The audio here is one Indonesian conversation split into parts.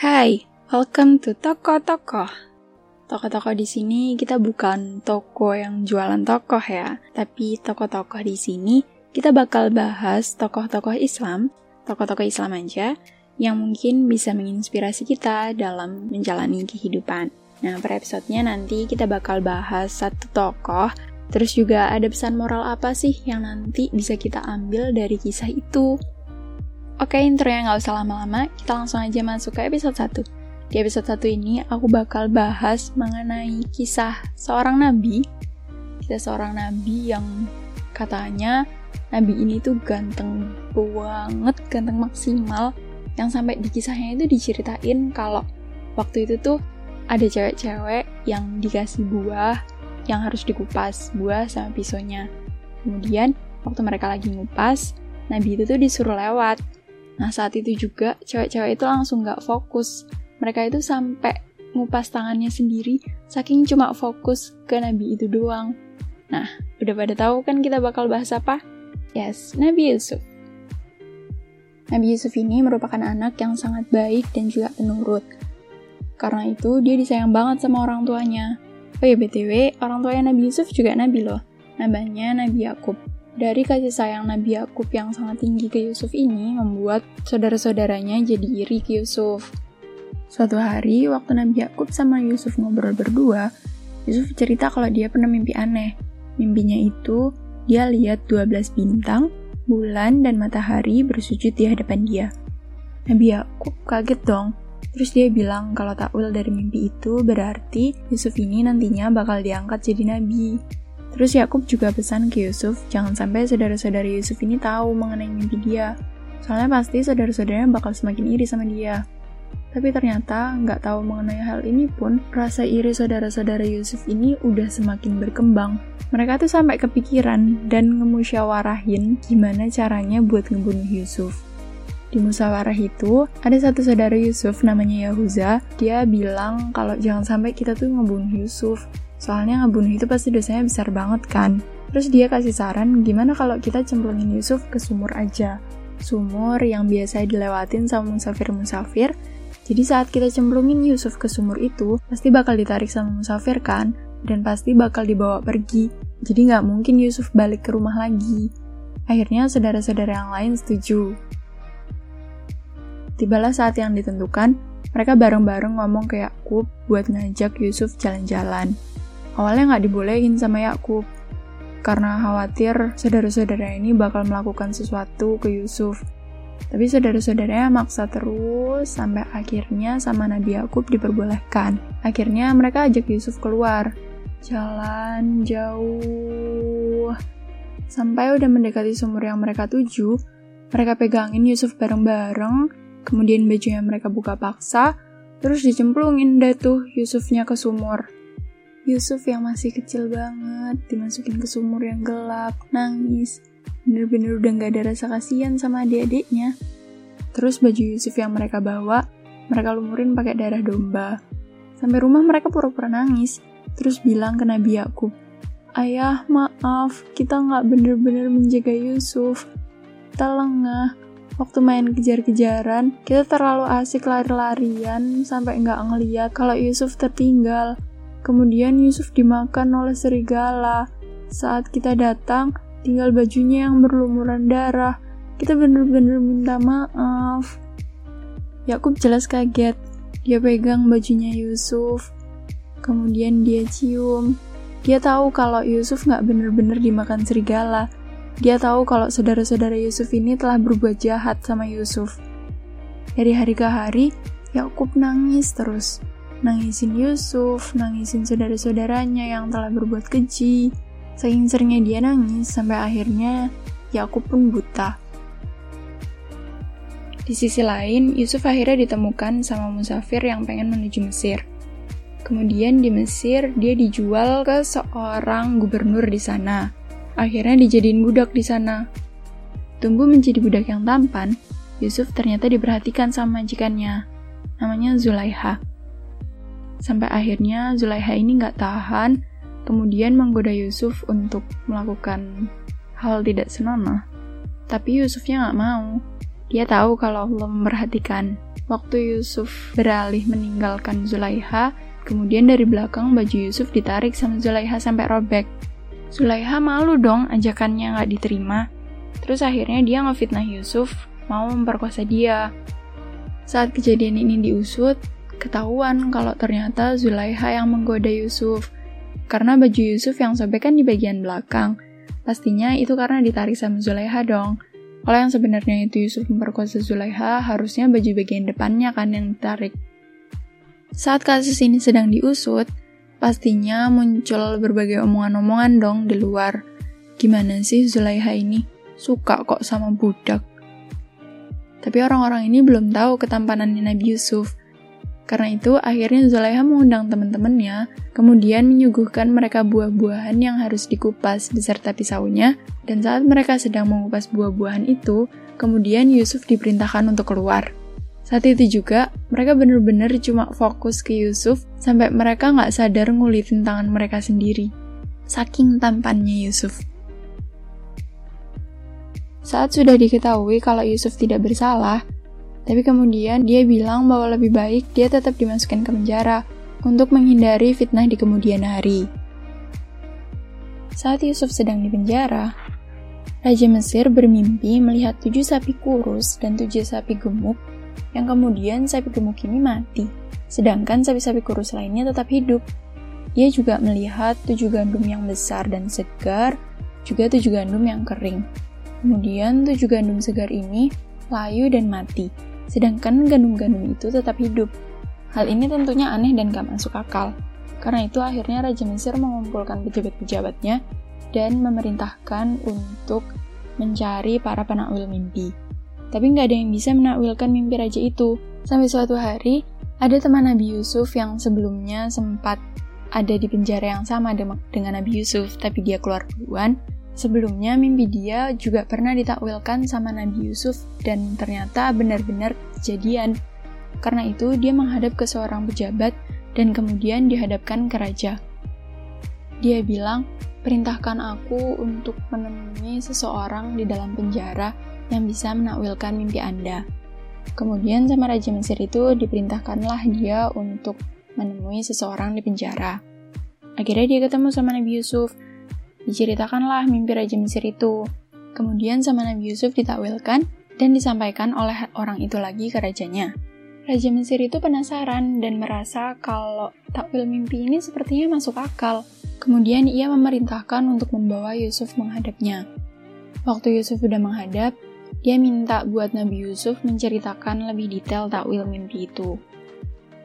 Hai, welcome to Toko Toko. Toko-toko di sini kita bukan toko yang jualan tokoh ya, tapi toko-toko di sini kita bakal bahas tokoh-tokoh Islam, tokoh-tokoh Islam aja, yang mungkin bisa menginspirasi kita dalam menjalani kehidupan. Nah, per episodenya nanti kita bakal bahas satu tokoh, terus juga ada pesan moral apa sih yang nanti bisa kita ambil dari kisah itu. Oke, intronya nggak usah lama-lama, kita langsung aja masuk ke episode 1. Di episode 1 ini, aku bakal bahas mengenai kisah seorang nabi. Kisah seorang nabi yang katanya nabi ini tuh ganteng banget, ganteng maksimal, yang sampai di kisahnya itu diceritain kalau waktu itu tuh ada cewek-cewek yang dikasih buah yang harus dikupas, buah sama pisaunya. Kemudian, waktu mereka lagi ngupas, nabi itu tuh disuruh lewat, Nah saat itu juga cewek-cewek itu langsung gak fokus. Mereka itu sampai ngupas tangannya sendiri saking cuma fokus ke Nabi itu doang. Nah, udah pada tahu kan kita bakal bahas apa? Yes, Nabi Yusuf. Nabi Yusuf ini merupakan anak yang sangat baik dan juga penurut. Karena itu, dia disayang banget sama orang tuanya. Oh ya, BTW, orang tuanya Nabi Yusuf juga Nabi loh. Namanya Nabi Yakub. Dari kasih sayang Nabi Yakub yang sangat tinggi ke Yusuf ini membuat saudara-saudaranya jadi iri ke Yusuf. Suatu hari, waktu Nabi Yakub sama Yusuf ngobrol berdua, Yusuf cerita kalau dia pernah mimpi aneh. Mimpinya itu, dia lihat 12 bintang, bulan, dan matahari bersujud di hadapan dia. Nabi Yakub kaget dong. Terus dia bilang kalau takwil dari mimpi itu berarti Yusuf ini nantinya bakal diangkat jadi nabi. Terus Yakub juga pesan ke Yusuf, jangan sampai saudara-saudara Yusuf ini tahu mengenai mimpi dia. Soalnya pasti saudara-saudaranya bakal semakin iri sama dia. Tapi ternyata nggak tahu mengenai hal ini pun, rasa iri saudara-saudara Yusuf ini udah semakin berkembang. Mereka tuh sampai kepikiran dan ngemusyawarahin gimana caranya buat ngebunuh Yusuf. Di musyawarah itu, ada satu saudara Yusuf namanya Yahuza, dia bilang kalau jangan sampai kita tuh ngebunuh Yusuf. Soalnya ngebunuh itu pasti dosanya besar banget kan. Terus dia kasih saran gimana kalau kita cemplungin Yusuf ke sumur aja. Sumur yang biasa dilewatin sama musafir-musafir. Jadi saat kita cemplungin Yusuf ke sumur itu, pasti bakal ditarik sama musafir kan? Dan pasti bakal dibawa pergi. Jadi nggak mungkin Yusuf balik ke rumah lagi. Akhirnya saudara-saudara yang lain setuju. Tibalah saat yang ditentukan, mereka bareng-bareng ngomong ke Yakub buat ngajak Yusuf jalan-jalan. Awalnya nggak dibolehin sama Yakub karena khawatir saudara-saudara ini bakal melakukan sesuatu ke Yusuf. Tapi saudara-saudaranya maksa terus sampai akhirnya sama Nabi Yakub diperbolehkan. Akhirnya mereka ajak Yusuf keluar. Jalan jauh. Sampai udah mendekati sumur yang mereka tuju, mereka pegangin Yusuf bareng-bareng, kemudian bajunya mereka buka paksa, terus dicemplungin deh tuh Yusufnya ke sumur. Yusuf yang masih kecil banget dimasukin ke sumur yang gelap, nangis. Bener-bener udah gak ada rasa kasihan sama adik-adiknya. Terus baju Yusuf yang mereka bawa, mereka lumurin pakai darah domba. Sampai rumah mereka pura-pura nangis, terus bilang ke Nabi Yakub, Ayah, maaf, kita nggak bener-bener menjaga Yusuf. Kita lengah. Waktu main kejar-kejaran, kita terlalu asik lari-larian sampai nggak ngeliat kalau Yusuf tertinggal. Kemudian Yusuf dimakan oleh serigala. Saat kita datang, tinggal bajunya yang berlumuran darah. Kita benar-benar minta maaf. Yakub jelas kaget. Dia pegang bajunya Yusuf. Kemudian dia cium. Dia tahu kalau Yusuf nggak benar-benar dimakan serigala. Dia tahu kalau saudara-saudara Yusuf ini telah berbuat jahat sama Yusuf. Dari hari ke hari, Yakub nangis terus nangisin Yusuf, nangisin saudara-saudaranya yang telah berbuat keji. Saking seringnya dia nangis, sampai akhirnya Yakub pun buta. Di sisi lain, Yusuf akhirnya ditemukan sama musafir yang pengen menuju Mesir. Kemudian di Mesir, dia dijual ke seorang gubernur di sana. Akhirnya dijadiin budak di sana. Tumbuh menjadi budak yang tampan, Yusuf ternyata diperhatikan sama majikannya. Namanya Zulaiha. Sampai akhirnya Zulaiha ini nggak tahan, kemudian menggoda Yusuf untuk melakukan hal tidak senonoh. Tapi Yusufnya nggak mau. Dia tahu kalau Allah memperhatikan. waktu Yusuf beralih meninggalkan Zulaiha, kemudian dari belakang baju Yusuf ditarik sama Zulaiha sampai robek. Zulaiha malu dong ajakannya nggak diterima. Terus akhirnya dia ngefitnah Yusuf mau memperkosa dia. Saat kejadian ini diusut, ketahuan kalau ternyata Zulaiha yang menggoda Yusuf. Karena baju Yusuf yang sobek kan di bagian belakang. Pastinya itu karena ditarik sama Zulaiha dong. Kalau yang sebenarnya itu Yusuf memperkosa Zulaiha, harusnya baju bagian depannya kan yang ditarik. Saat kasus ini sedang diusut, pastinya muncul berbagai omongan-omongan dong di luar. Gimana sih Zulaiha ini? Suka kok sama budak. Tapi orang-orang ini belum tahu ketampanannya Nabi Yusuf. Karena itu, akhirnya Zulaiha mengundang teman-temannya, kemudian menyuguhkan mereka buah-buahan yang harus dikupas beserta pisaunya, dan saat mereka sedang mengupas buah-buahan itu, kemudian Yusuf diperintahkan untuk keluar. Saat itu juga, mereka benar-benar cuma fokus ke Yusuf sampai mereka nggak sadar ngulitin tangan mereka sendiri. Saking tampannya Yusuf. Saat sudah diketahui kalau Yusuf tidak bersalah, tapi kemudian dia bilang bahwa lebih baik dia tetap dimasukkan ke penjara untuk menghindari fitnah di kemudian hari. Saat Yusuf sedang di penjara, Raja Mesir bermimpi melihat tujuh sapi kurus dan tujuh sapi gemuk, yang kemudian sapi gemuk ini mati, sedangkan sapi-sapi kurus lainnya tetap hidup. Dia juga melihat tujuh gandum yang besar dan segar, juga tujuh gandum yang kering. Kemudian tujuh gandum segar ini layu dan mati, sedangkan gandum-gandum itu tetap hidup. Hal ini tentunya aneh dan gak masuk akal. Karena itu akhirnya Raja Mesir mengumpulkan pejabat-pejabatnya dan memerintahkan untuk mencari para penakwil mimpi. Tapi nggak ada yang bisa menakwilkan mimpi raja itu. Sampai suatu hari, ada teman Nabi Yusuf yang sebelumnya sempat ada di penjara yang sama dengan Nabi Yusuf, tapi dia keluar duluan Sebelumnya mimpi dia juga pernah ditakwilkan sama Nabi Yusuf dan ternyata benar-benar kejadian. Karena itu dia menghadap ke seorang pejabat dan kemudian dihadapkan ke raja. Dia bilang, perintahkan aku untuk menemui seseorang di dalam penjara yang bisa menakwilkan mimpi Anda. Kemudian sama Raja Mesir itu diperintahkanlah dia untuk menemui seseorang di penjara. Akhirnya dia ketemu sama Nabi Yusuf, Diceritakanlah mimpi Raja Mesir itu. Kemudian sama Nabi Yusuf ditakwilkan dan disampaikan oleh orang itu lagi ke rajanya. Raja Mesir itu penasaran dan merasa kalau takwil mimpi ini sepertinya masuk akal. Kemudian ia memerintahkan untuk membawa Yusuf menghadapnya. Waktu Yusuf sudah menghadap, dia minta buat Nabi Yusuf menceritakan lebih detail takwil mimpi itu.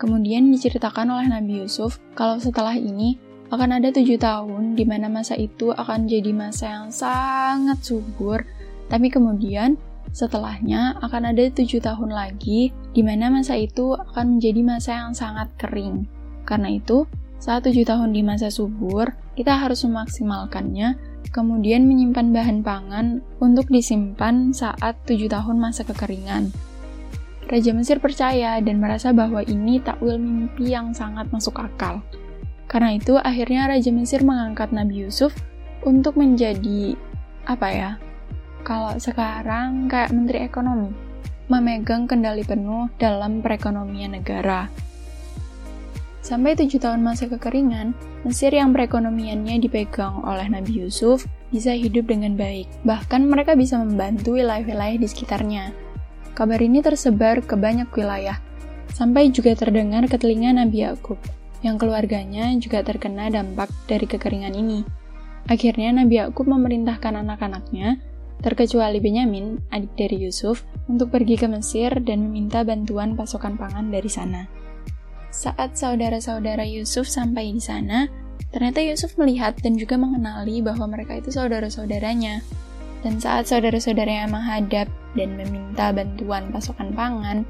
Kemudian diceritakan oleh Nabi Yusuf kalau setelah ini akan ada tujuh tahun di mana masa itu akan jadi masa yang sangat subur, tapi kemudian setelahnya akan ada tujuh tahun lagi di mana masa itu akan menjadi masa yang sangat kering. Karena itu, saat tujuh tahun di masa subur, kita harus memaksimalkannya, kemudian menyimpan bahan pangan untuk disimpan saat tujuh tahun masa kekeringan. Raja Mesir percaya dan merasa bahwa ini takwil mimpi yang sangat masuk akal. Karena itu akhirnya Raja Mesir mengangkat Nabi Yusuf untuk menjadi apa ya? Kalau sekarang kayak menteri ekonomi, memegang kendali penuh dalam perekonomian negara. Sampai tujuh tahun masa kekeringan, Mesir yang perekonomiannya dipegang oleh Nabi Yusuf bisa hidup dengan baik. Bahkan mereka bisa membantu wilayah-wilayah di sekitarnya. Kabar ini tersebar ke banyak wilayah, sampai juga terdengar ke telinga Nabi Yakub yang keluarganya juga terkena dampak dari kekeringan ini. Akhirnya Nabi Yakub memerintahkan anak-anaknya, terkecuali Benyamin, adik dari Yusuf, untuk pergi ke Mesir dan meminta bantuan pasokan pangan dari sana. Saat saudara-saudara Yusuf sampai di sana, ternyata Yusuf melihat dan juga mengenali bahwa mereka itu saudara-saudaranya. Dan saat saudara-saudaranya menghadap dan meminta bantuan pasokan pangan,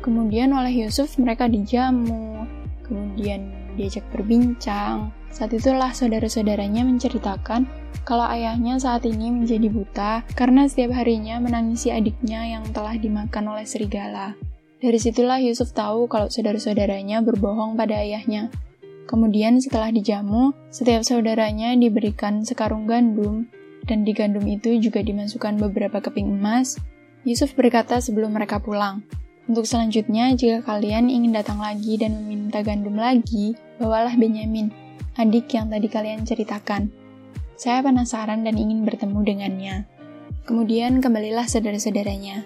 kemudian oleh Yusuf mereka dijamu, kemudian diajak berbincang. Saat itulah saudara-saudaranya menceritakan kalau ayahnya saat ini menjadi buta karena setiap harinya menangisi adiknya yang telah dimakan oleh serigala. Dari situlah Yusuf tahu kalau saudara-saudaranya berbohong pada ayahnya. Kemudian setelah dijamu, setiap saudaranya diberikan sekarung gandum, dan di gandum itu juga dimasukkan beberapa keping emas. Yusuf berkata sebelum mereka pulang, Untuk selanjutnya, jika kalian ingin datang lagi dan meminta gandum lagi, bawalah Benyamin, adik yang tadi kalian ceritakan. Saya penasaran dan ingin bertemu dengannya. Kemudian kembalilah saudara-saudaranya.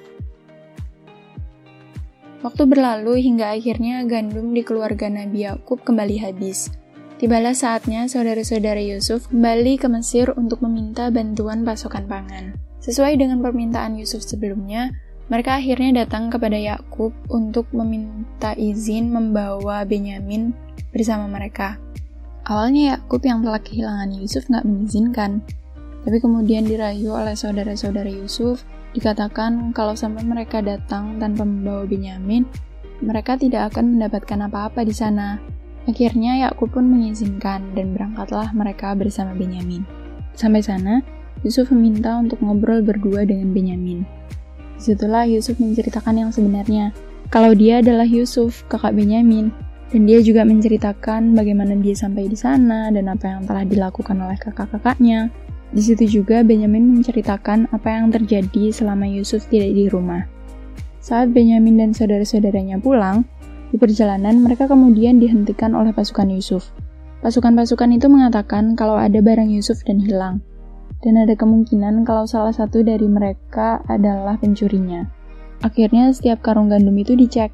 Waktu berlalu hingga akhirnya gandum di keluarga Nabi Yakub kembali habis. Tibalah saatnya saudara-saudara Yusuf kembali ke Mesir untuk meminta bantuan pasokan pangan. Sesuai dengan permintaan Yusuf sebelumnya, mereka akhirnya datang kepada Yakub untuk meminta izin membawa Benyamin bersama mereka. Awalnya Yakub yang telah kehilangan Yusuf nggak mengizinkan, tapi kemudian dirayu oleh saudara-saudara Yusuf, dikatakan kalau sampai mereka datang tanpa membawa Benyamin, mereka tidak akan mendapatkan apa-apa di sana. Akhirnya Yakub pun mengizinkan dan berangkatlah mereka bersama Benyamin. Sampai sana, Yusuf meminta untuk ngobrol berdua dengan Benyamin. Di situlah Yusuf menceritakan yang sebenarnya, kalau dia adalah Yusuf, kakak Benyamin, dan dia juga menceritakan bagaimana dia sampai di sana dan apa yang telah dilakukan oleh kakak-kakaknya. Di situ juga Benyamin menceritakan apa yang terjadi selama Yusuf tidak di rumah. Saat Benyamin dan saudara-saudaranya pulang, di perjalanan mereka kemudian dihentikan oleh pasukan Yusuf. Pasukan-pasukan itu mengatakan kalau ada barang Yusuf dan hilang dan ada kemungkinan kalau salah satu dari mereka adalah pencurinya. Akhirnya setiap karung gandum itu dicek,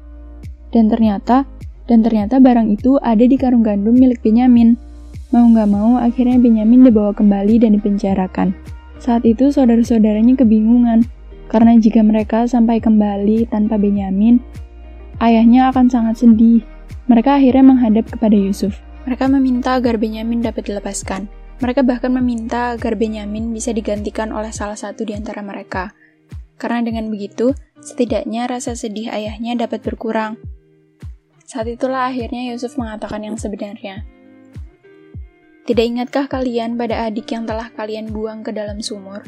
dan ternyata dan ternyata barang itu ada di karung gandum milik Benyamin. Mau nggak mau, akhirnya Benyamin dibawa kembali dan dipenjarakan. Saat itu saudara-saudaranya kebingungan, karena jika mereka sampai kembali tanpa Benyamin, ayahnya akan sangat sedih. Mereka akhirnya menghadap kepada Yusuf. Mereka meminta agar Benyamin dapat dilepaskan. Mereka bahkan meminta agar Benyamin bisa digantikan oleh salah satu di antara mereka. Karena dengan begitu, setidaknya rasa sedih ayahnya dapat berkurang. Saat itulah akhirnya Yusuf mengatakan yang sebenarnya. Tidak ingatkah kalian pada adik yang telah kalian buang ke dalam sumur?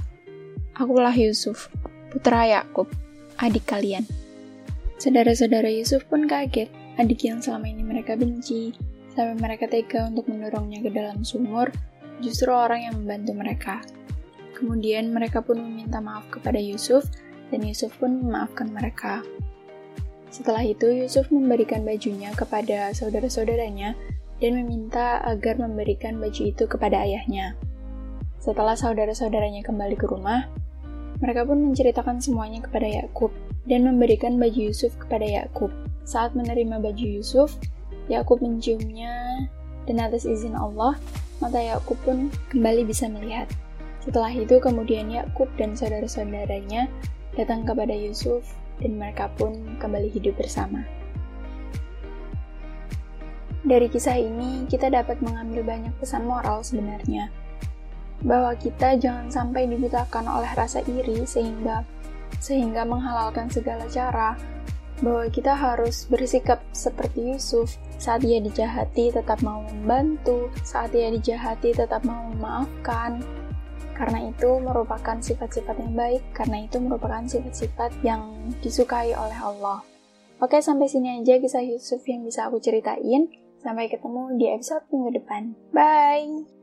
Akulah Yusuf, putra Yakub, adik kalian. Saudara-saudara Yusuf pun kaget, adik yang selama ini mereka benci, sampai mereka tega untuk mendorongnya ke dalam sumur, justru orang yang membantu mereka. Kemudian mereka pun meminta maaf kepada Yusuf, dan Yusuf pun memaafkan mereka. Setelah itu, Yusuf memberikan bajunya kepada saudara-saudaranya dan meminta agar memberikan baju itu kepada ayahnya. Setelah saudara-saudaranya kembali ke rumah, mereka pun menceritakan semuanya kepada Yakub dan memberikan baju Yusuf kepada Yakub. Saat menerima baju Yusuf, Yakub menciumnya dan atas izin Allah, mata Yakub pun kembali bisa melihat. Setelah itu kemudian Yakub dan saudara-saudaranya datang kepada Yusuf dan mereka pun kembali hidup bersama. Dari kisah ini kita dapat mengambil banyak pesan moral sebenarnya. Bahwa kita jangan sampai dibutakan oleh rasa iri sehingga sehingga menghalalkan segala cara bahwa kita harus bersikap seperti Yusuf saat ia dijahati tetap mau membantu, saat ia dijahati tetap mau memaafkan. Karena itu merupakan sifat-sifat yang baik, karena itu merupakan sifat-sifat yang disukai oleh Allah. Oke, sampai sini aja kisah Yusuf yang bisa aku ceritain. Sampai ketemu di episode minggu depan. Bye!